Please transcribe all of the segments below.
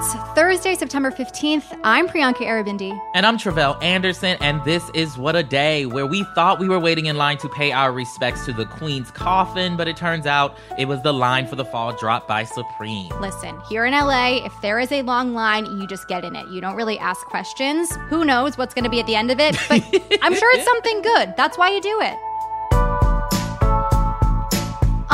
It's Thursday, September 15th. I'm Priyanka Aribindi. And I'm Tre'vell Anderson, and this is What a Day, where we thought we were waiting in line to pay our respects to the Queen's coffin, but it turns out it was the line for the fall drop by Supreme. Listen, here in LA, if there is a long line, you just get in it. You don't really ask questions. Who knows what's going to be at the end of it, but I'm sure it's something good. That's why you do it.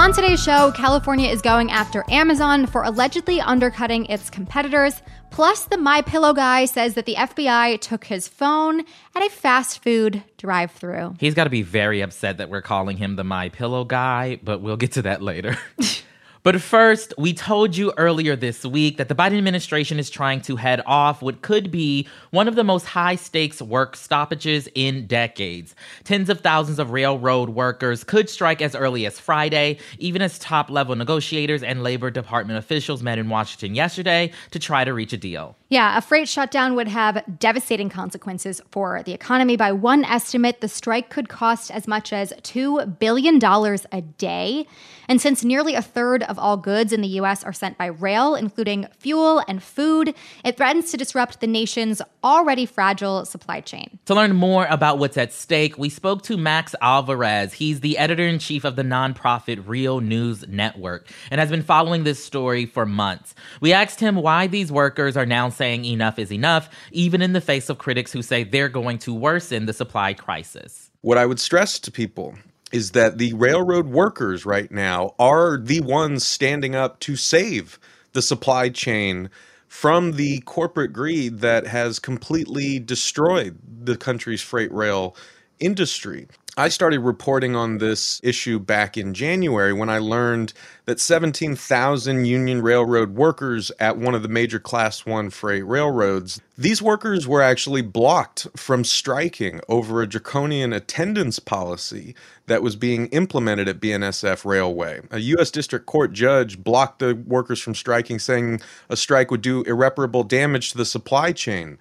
On today's show, California is going after Amazon for allegedly undercutting its competitors. Plus, the My Pillow guy says that the FBI took his phone at a fast food drive-through. He's got to be very upset that we're calling him the My Pillow guy, but we'll get to that later. But first, we told you earlier this week that the Biden administration is trying to head off what could be one of the most high stakes work stoppages in decades. Tens of thousands of railroad workers could strike as early as Friday, even as top level negotiators and Labor Department officials met in Washington yesterday to try to reach a deal. Yeah, a freight shutdown would have devastating consequences for the economy. By one estimate, the strike could cost as much as $2 billion a day. And since nearly a third of all goods in the US are sent by rail, including fuel and food, it threatens to disrupt the nation's already fragile supply chain. To learn more about what's at stake, we spoke to Max Alvarez. He's the editor in chief of the nonprofit Real News Network and has been following this story for months. We asked him why these workers are now saying enough is enough, even in the face of critics who say they're going to worsen the supply crisis. What I would stress to people is that the railroad workers right now are the ones standing up to save the supply chain from the corporate greed that has completely destroyed the country's freight rail industry. I started reporting on this issue back in January when I learned that 17,000 Union Railroad workers at one of the major Class 1 freight railroads, these workers were actually blocked from striking over a draconian attendance policy that was being implemented at BNSF Railway. A U.S. District Court judge blocked the workers from striking, saying a strike would do irreparable damage to the supply chain.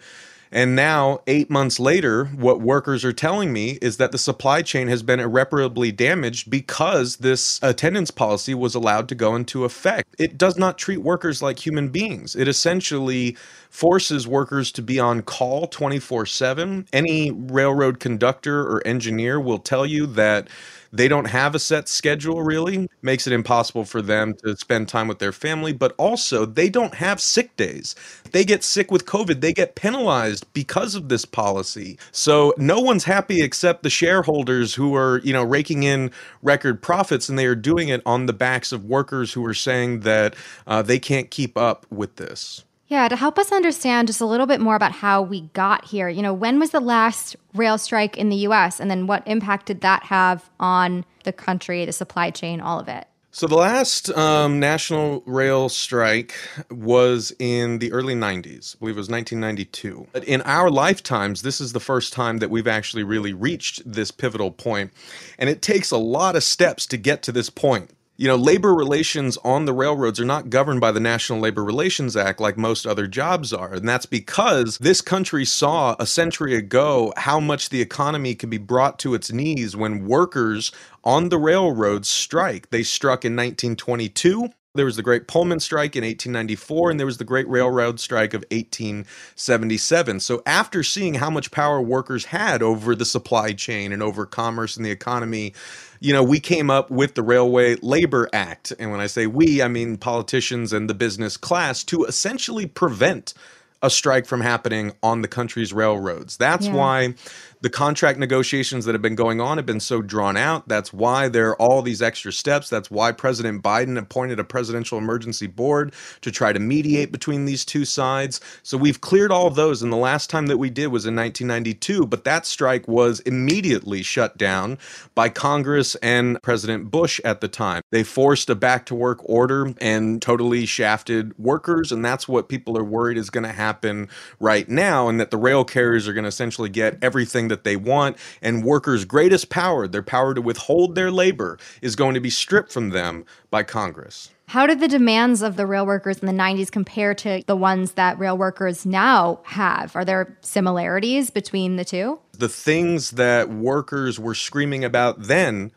And now, eight months later, what workers are telling me is that the supply chain has been irreparably damaged because this attendance policy was allowed to go into effect. It does not treat workers like human beings. It essentially forces workers to be on call 24 7. Any railroad conductor or engineer will tell you that they don't have a set schedule really makes it impossible for them to spend time with their family but also they don't have sick days. They get sick with covid. They get penalized because of this policy. So no one's happy except the shareholders who are you know raking in record profits and they are doing it on the backs of workers who are saying that uh, they can't keep up with this yeah, to help us understand just a little bit more about how we got here, you know, when was the last rail strike in the US and then what impact did that have on the country, the supply chain, all of it? So the last um, national rail strike was in the early 90s. I believe it was 1992. But in our lifetimes, this is the first time that we've actually really reached this pivotal point. And it takes a lot of steps to get to this point you know, labor relations on the railroads are not governed by the National Labor Relations Act like most other jobs are. And that's because this country saw a century ago how much the economy could be brought to its knees when workers on the railroads strike. They struck in 1922. There was the Great Pullman Strike in 1894, and there was the Great Railroad Strike of 1877. So, after seeing how much power workers had over the supply chain and over commerce and the economy, you know, we came up with the Railway Labor Act. And when I say we, I mean politicians and the business class to essentially prevent a strike from happening on the country's railroads. That's yeah. why The contract negotiations that have been going on have been so drawn out. That's why there are all these extra steps. That's why President Biden appointed a presidential emergency board to try to mediate between these two sides. So we've cleared all those. And the last time that we did was in 1992, but that strike was immediately shut down by Congress and President Bush at the time. They forced a back to work order and totally shafted workers. And that's what people are worried is going to happen right now, and that the rail carriers are going to essentially get everything that they want. And workers' greatest power, their power to withhold their labor, is going to be stripped from them by Congress. How did the demands of the rail workers in the 90s compare to the ones that rail workers now have? Are there similarities between the two? The things that workers were screaming about then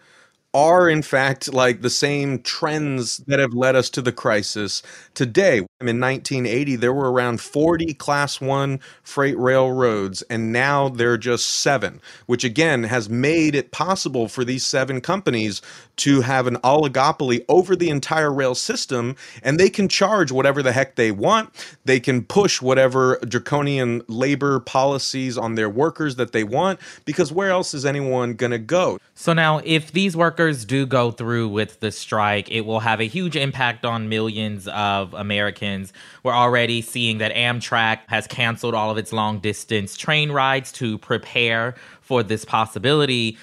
are in fact like the same trends that have led us to the crisis today. In 1980, there were around 40 class one freight railroads, and now there are just seven, which again has made it possible for these seven companies to have an oligopoly over the entire rail system, and they can charge whatever the heck they want. They can push whatever draconian labor policies on their workers that they want, because where else is anyone going to go? So now, if these workers do go through with the strike, it will have a huge impact on millions of Americans we're already seeing that Amtrak has canceled all of its long distance train rides to prepare for this possibility.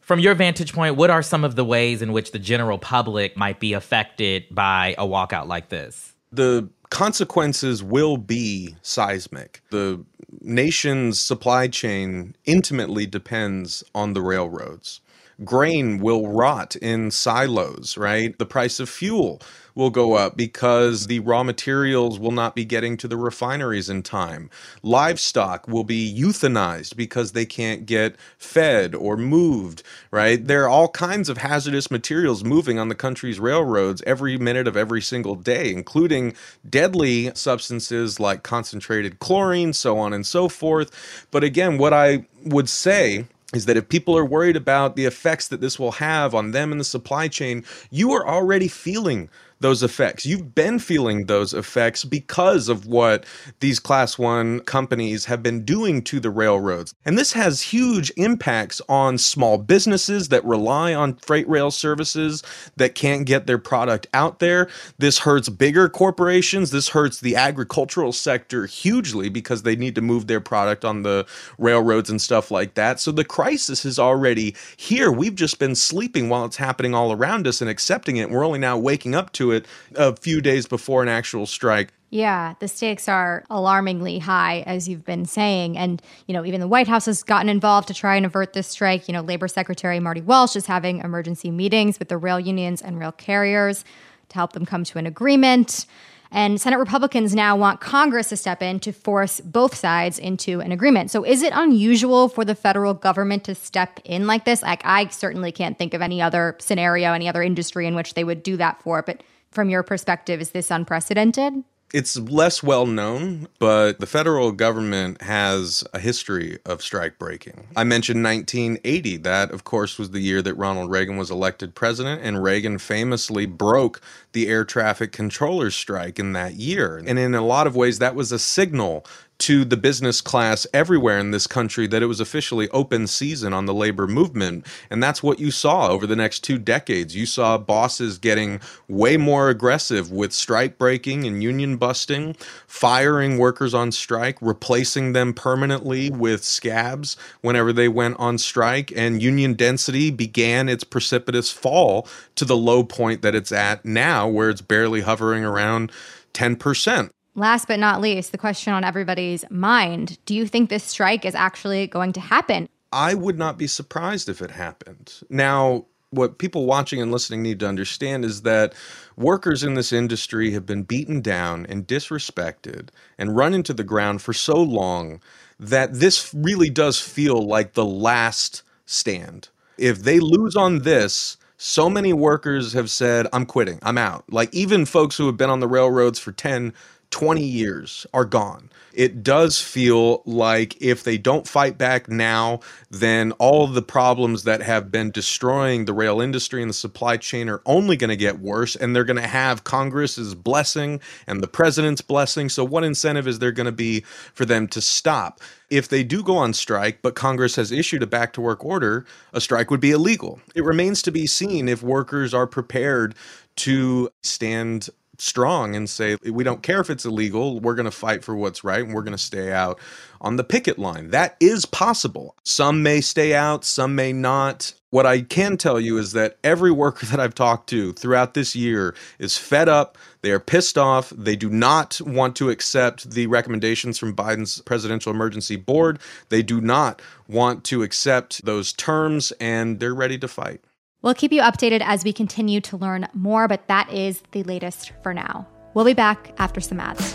From your vantage point, what are some of the ways in which the general public might be affected by a walkout like this? The consequences will be seismic. The nation's supply chain intimately depends on the railroads. Grain will rot in silos, right? The price of fuel will go up because the raw materials will not be getting to the refineries in time. Livestock will be euthanized because they can't get fed or moved, right? There are all kinds of hazardous materials moving on the country's railroads every minute of every single day, including deadly substances like concentrated chlorine, so on and so forth. But again, what I would say is that if people are worried about the effects that this will have on them in the supply chain, you are already feeling those effects. You've been feeling those effects because of what these class one companies have been doing to the railroads. And this has huge impacts on small businesses that rely on freight rail services that can't get their product out there. This hurts bigger corporations. This hurts the agricultural sector hugely because they need to move their product on the railroads and stuff like that. So the crisis is already here. We've just been sleeping while it's happening all around us and accepting it. We're only now waking up to it it a few days before an actual strike. Yeah, the stakes are alarmingly high, as you've been saying. And, you know, even the White House has gotten involved to try and avert this strike. You know, Labor Secretary Marty Walsh is having emergency meetings with the rail unions and rail carriers to help them come to an agreement. And Senate Republicans now want Congress to step in to force both sides into an agreement. So is it unusual for the federal government to step in like this? Like I certainly can't think of any other scenario, any other industry in which they would do that for. But from your perspective, is this unprecedented? It's less well known, but the federal government has a history of strike breaking. I mentioned 1980. That, of course, was the year that Ronald Reagan was elected president, and Reagan famously broke the air traffic controllers strike in that year. And in a lot of ways, that was a signal to the business class everywhere in this country that it was officially open season on the labor movement. And that's what you saw over the next two decades. You saw bosses getting way more aggressive with strike breaking and union busting, firing workers on strike, replacing them permanently with scabs whenever they went on strike. And union density began its precipitous fall to the low point that it's at now, where it's barely hovering around 10%. Last but not least, the question on everybody's mind do you think this strike is actually going to happen? I would not be surprised if it happened. Now, what people watching and listening need to understand is that workers in this industry have been beaten down and disrespected and run into the ground for so long that this really does feel like the last stand. If they lose on this, so many workers have said, I'm quitting, I'm out. Like even folks who have been on the railroads for 10, 20 years are gone. It does feel like if they don't fight back now, then all the problems that have been destroying the rail industry and the supply chain are only going to get worse. And they're going to have Congress's blessing and the president's blessing. So, what incentive is there going to be for them to stop? If they do go on strike, but Congress has issued a back to work order, a strike would be illegal. It remains to be seen if workers are prepared to stand strong and say we don't care if it's illegal. We're going to fight for what's right and we're going to stay out on the picket line. That is possible. Some may stay out some may not. What i can tell you is that every worker that i've talked to throughout this year is fed up. They are pissed off. They do not want to accept the recommendations from biden's presidential emergency board. They do not want to accept those terms and they're ready to fight We'll keep you updated as we continue to learn more, but that is the latest for now. We'll be back after some ads.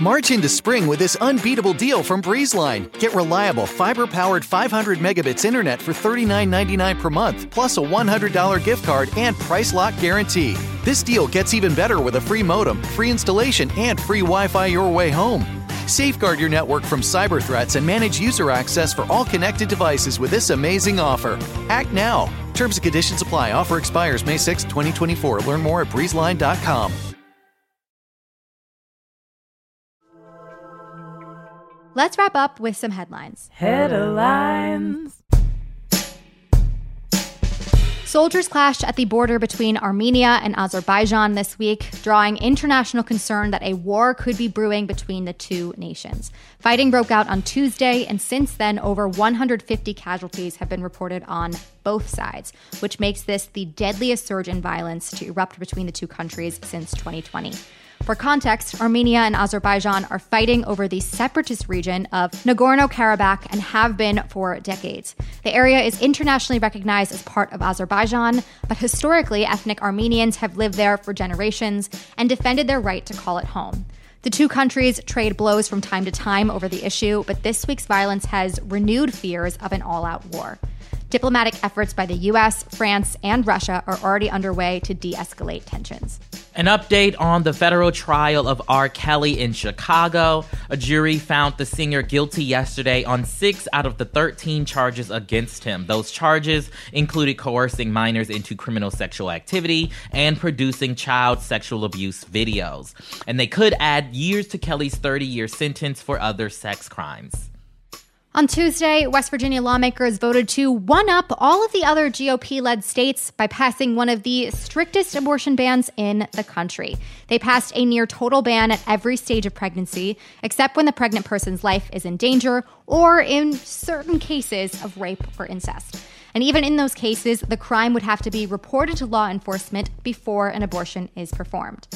March into spring with this unbeatable deal from BreezeLine. Get reliable fiber powered 500 megabits internet for $39.99 per month, plus a $100 gift card and price lock guarantee. This deal gets even better with a free modem, free installation, and free Wi Fi your way home. Safeguard your network from cyber threats and manage user access for all connected devices with this amazing offer. Act now. Terms and conditions apply. Offer expires May 6, 2024. Learn more at breezeline.com. Let's wrap up with some headlines. Headlines. Soldiers clashed at the border between Armenia and Azerbaijan this week, drawing international concern that a war could be brewing between the two nations. Fighting broke out on Tuesday, and since then, over 150 casualties have been reported on both sides, which makes this the deadliest surge in violence to erupt between the two countries since 2020. For context, Armenia and Azerbaijan are fighting over the separatist region of Nagorno Karabakh and have been for decades. The area is internationally recognized as part of Azerbaijan, but historically, ethnic Armenians have lived there for generations and defended their right to call it home. The two countries trade blows from time to time over the issue, but this week's violence has renewed fears of an all out war. Diplomatic efforts by the US, France, and Russia are already underway to de escalate tensions. An update on the federal trial of R. Kelly in Chicago. A jury found the singer guilty yesterday on six out of the 13 charges against him. Those charges included coercing minors into criminal sexual activity and producing child sexual abuse videos. And they could add years to Kelly's 30 year sentence for other sex crimes. On Tuesday, West Virginia lawmakers voted to one up all of the other GOP led states by passing one of the strictest abortion bans in the country. They passed a near total ban at every stage of pregnancy, except when the pregnant person's life is in danger or in certain cases of rape or incest. And even in those cases, the crime would have to be reported to law enforcement before an abortion is performed.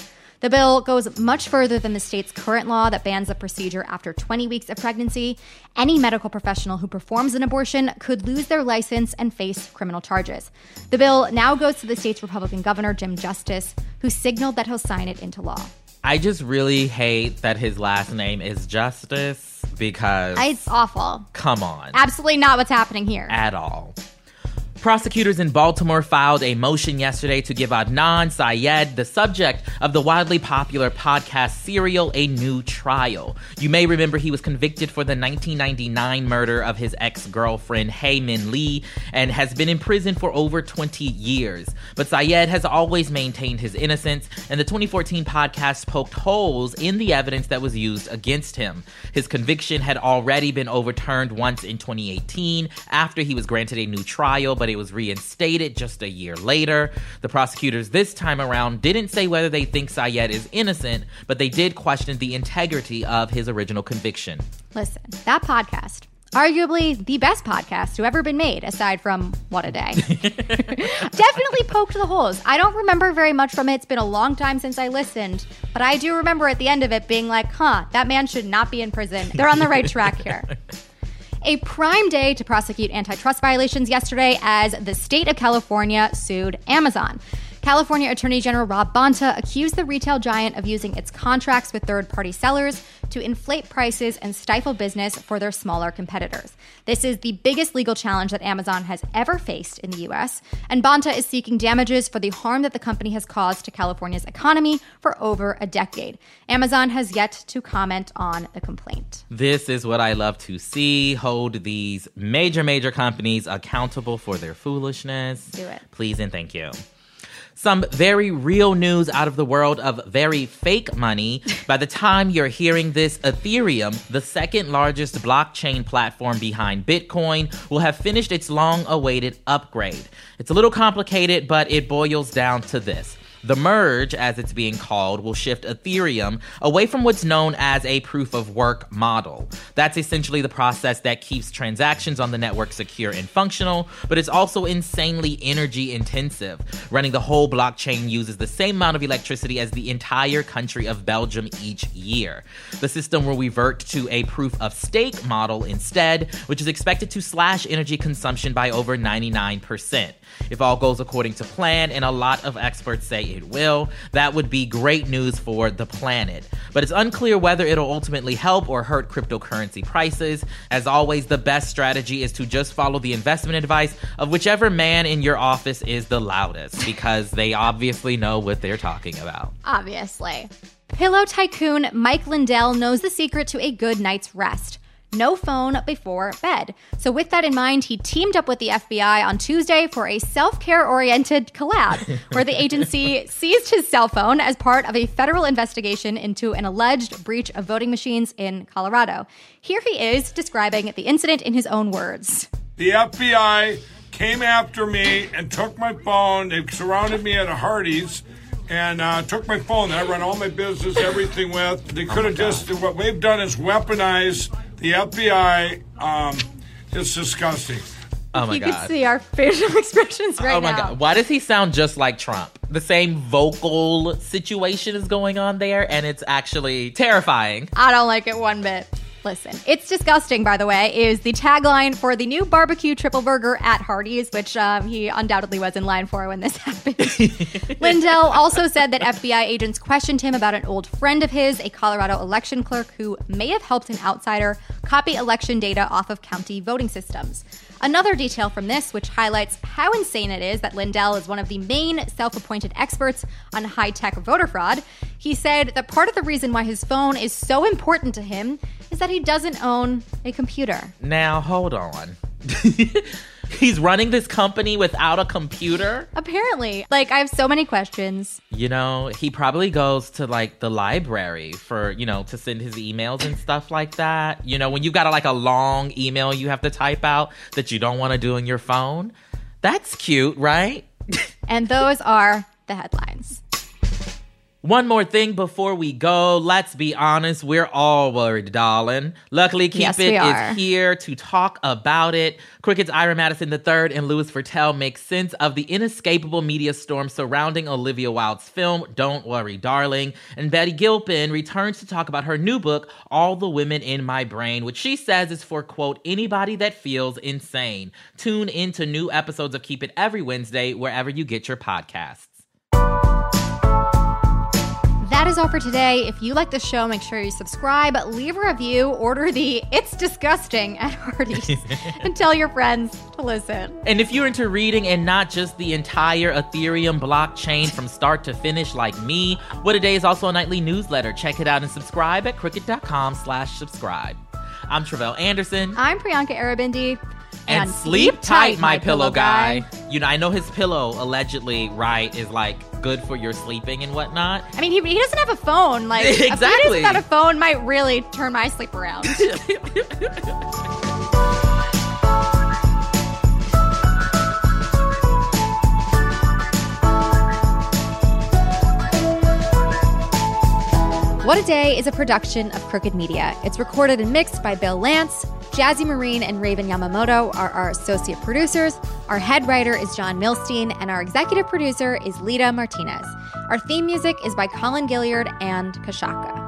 The bill goes much further than the state's current law that bans the procedure after 20 weeks of pregnancy. Any medical professional who performs an abortion could lose their license and face criminal charges. The bill now goes to the state's Republican governor, Jim Justice, who signaled that he'll sign it into law. I just really hate that his last name is Justice because It's awful. come on. Absolutely not what's happening here. at all. Prosecutors in Baltimore filed a motion yesterday to give Adnan Syed, the subject of the wildly popular podcast Serial, a new trial. You may remember he was convicted for the 1999 murder of his ex girlfriend, Hae Min Lee, and has been in prison for over 20 years. But Syed has always maintained his innocence, and the 2014 podcast poked holes in the evidence that was used against him. His conviction had already been overturned once in 2018 after he was granted a new trial, but it was reinstated just a year later. The prosecutors this time around didn't say whether they think Syed is innocent, but they did question the integrity of his original conviction. Listen, that podcast, arguably the best podcast to ever been made, aside from What a Day, definitely poked the holes. I don't remember very much from it. It's been a long time since I listened, but I do remember at the end of it being like, huh, that man should not be in prison. They're on the right track here. A prime day to prosecute antitrust violations yesterday as the state of California sued Amazon. California Attorney General Rob Bonta accused the retail giant of using its contracts with third party sellers to inflate prices and stifle business for their smaller competitors. This is the biggest legal challenge that Amazon has ever faced in the US, and Bonta is seeking damages for the harm that the company has caused to California's economy for over a decade. Amazon has yet to comment on the complaint. This is what I love to see. Hold these major, major companies accountable for their foolishness. Do it. Please and thank you. Some very real news out of the world of very fake money. By the time you're hearing this, Ethereum, the second largest blockchain platform behind Bitcoin, will have finished its long awaited upgrade. It's a little complicated, but it boils down to this. The merge, as it's being called, will shift Ethereum away from what's known as a proof of work model. That's essentially the process that keeps transactions on the network secure and functional, but it's also insanely energy intensive. Running the whole blockchain uses the same amount of electricity as the entire country of Belgium each year. The system will revert to a proof of stake model instead, which is expected to slash energy consumption by over 99%. If all goes according to plan, and a lot of experts say it will, that would be great news for the planet. But it's unclear whether it'll ultimately help or hurt cryptocurrency prices. As always, the best strategy is to just follow the investment advice of whichever man in your office is the loudest, because they obviously know what they're talking about. Obviously. Pillow tycoon Mike Lindell knows the secret to a good night's rest. No phone before bed. So, with that in mind, he teamed up with the FBI on Tuesday for a self care oriented collab where the agency seized his cell phone as part of a federal investigation into an alleged breach of voting machines in Colorado. Here he is describing the incident in his own words. The FBI came after me and took my phone. They surrounded me at a Hardee's and uh, took my phone that I run all my business, everything with. They could have just, what they've done is weaponize the FBI. Um, it's disgusting. Oh my you god. can see our facial expressions right now. Oh my now. god. Why does he sound just like Trump? The same vocal situation is going on there, and it's actually terrifying. I don't like it one bit. Listen, it's disgusting, by the way, is the tagline for the new barbecue triple burger at Hardee's, which um, he undoubtedly was in line for when this happened. Lindell also said that FBI agents questioned him about an old friend of his, a Colorado election clerk who may have helped an outsider copy election data off of county voting systems. Another detail from this, which highlights how insane it is that Lindell is one of the main self appointed experts on high tech voter fraud. He said that part of the reason why his phone is so important to him is that he doesn't own a computer. Now, hold on. He's running this company without a computer. Apparently. Like, I have so many questions. You know, he probably goes to like the library for, you know, to send his emails and stuff like that. You know, when you've got a, like a long email you have to type out that you don't want to do on your phone. That's cute, right? And those are the headlines. One more thing before we go. Let's be honest, we're all worried, darling. Luckily, Keep Yes, It is here to talk about it. Crooked's Ira Madison III and Louis Virtel make sense of the inescapable media storm surrounding Olivia Wilde's film, Don't Worry, Darling. And Betty Gilpin returns to talk about her new book, All the Women in My Brain, which she says is for, quote, anybody that feels insane. Tune into new episodes of Keep It every Wednesday, wherever you get your podcasts. That is all for today. If you like the show, make sure you subscribe, leave a review, order the It's Disgusting at Hardee's, and tell your friends to listen. And if you're into reading and not just the entire Ethereum blockchain from start to finish like me, What a Day is also a nightly newsletter. Check it out and subscribe at crooked.com slash subscribe. I'm Tre'vell Anderson. I'm Priyanka Aribindi. And sleep tight, my pillow guy. You know, I know his pillow allegedly, right, is like good for your sleeping and whatnot. I mean, he, he doesn't have a phone. Like, a fetus Exactly. without a phone might really turn my sleep around. What a Day is a production of Crooked Media. It's recorded and mixed by Bill Lancz. Jazzy Marine and Raven Yamamoto are our associate producers. Our head writer is John Milstein, and our executive producer is Lita Martinez. Our theme music is by Colin Gilliard and Kashaka.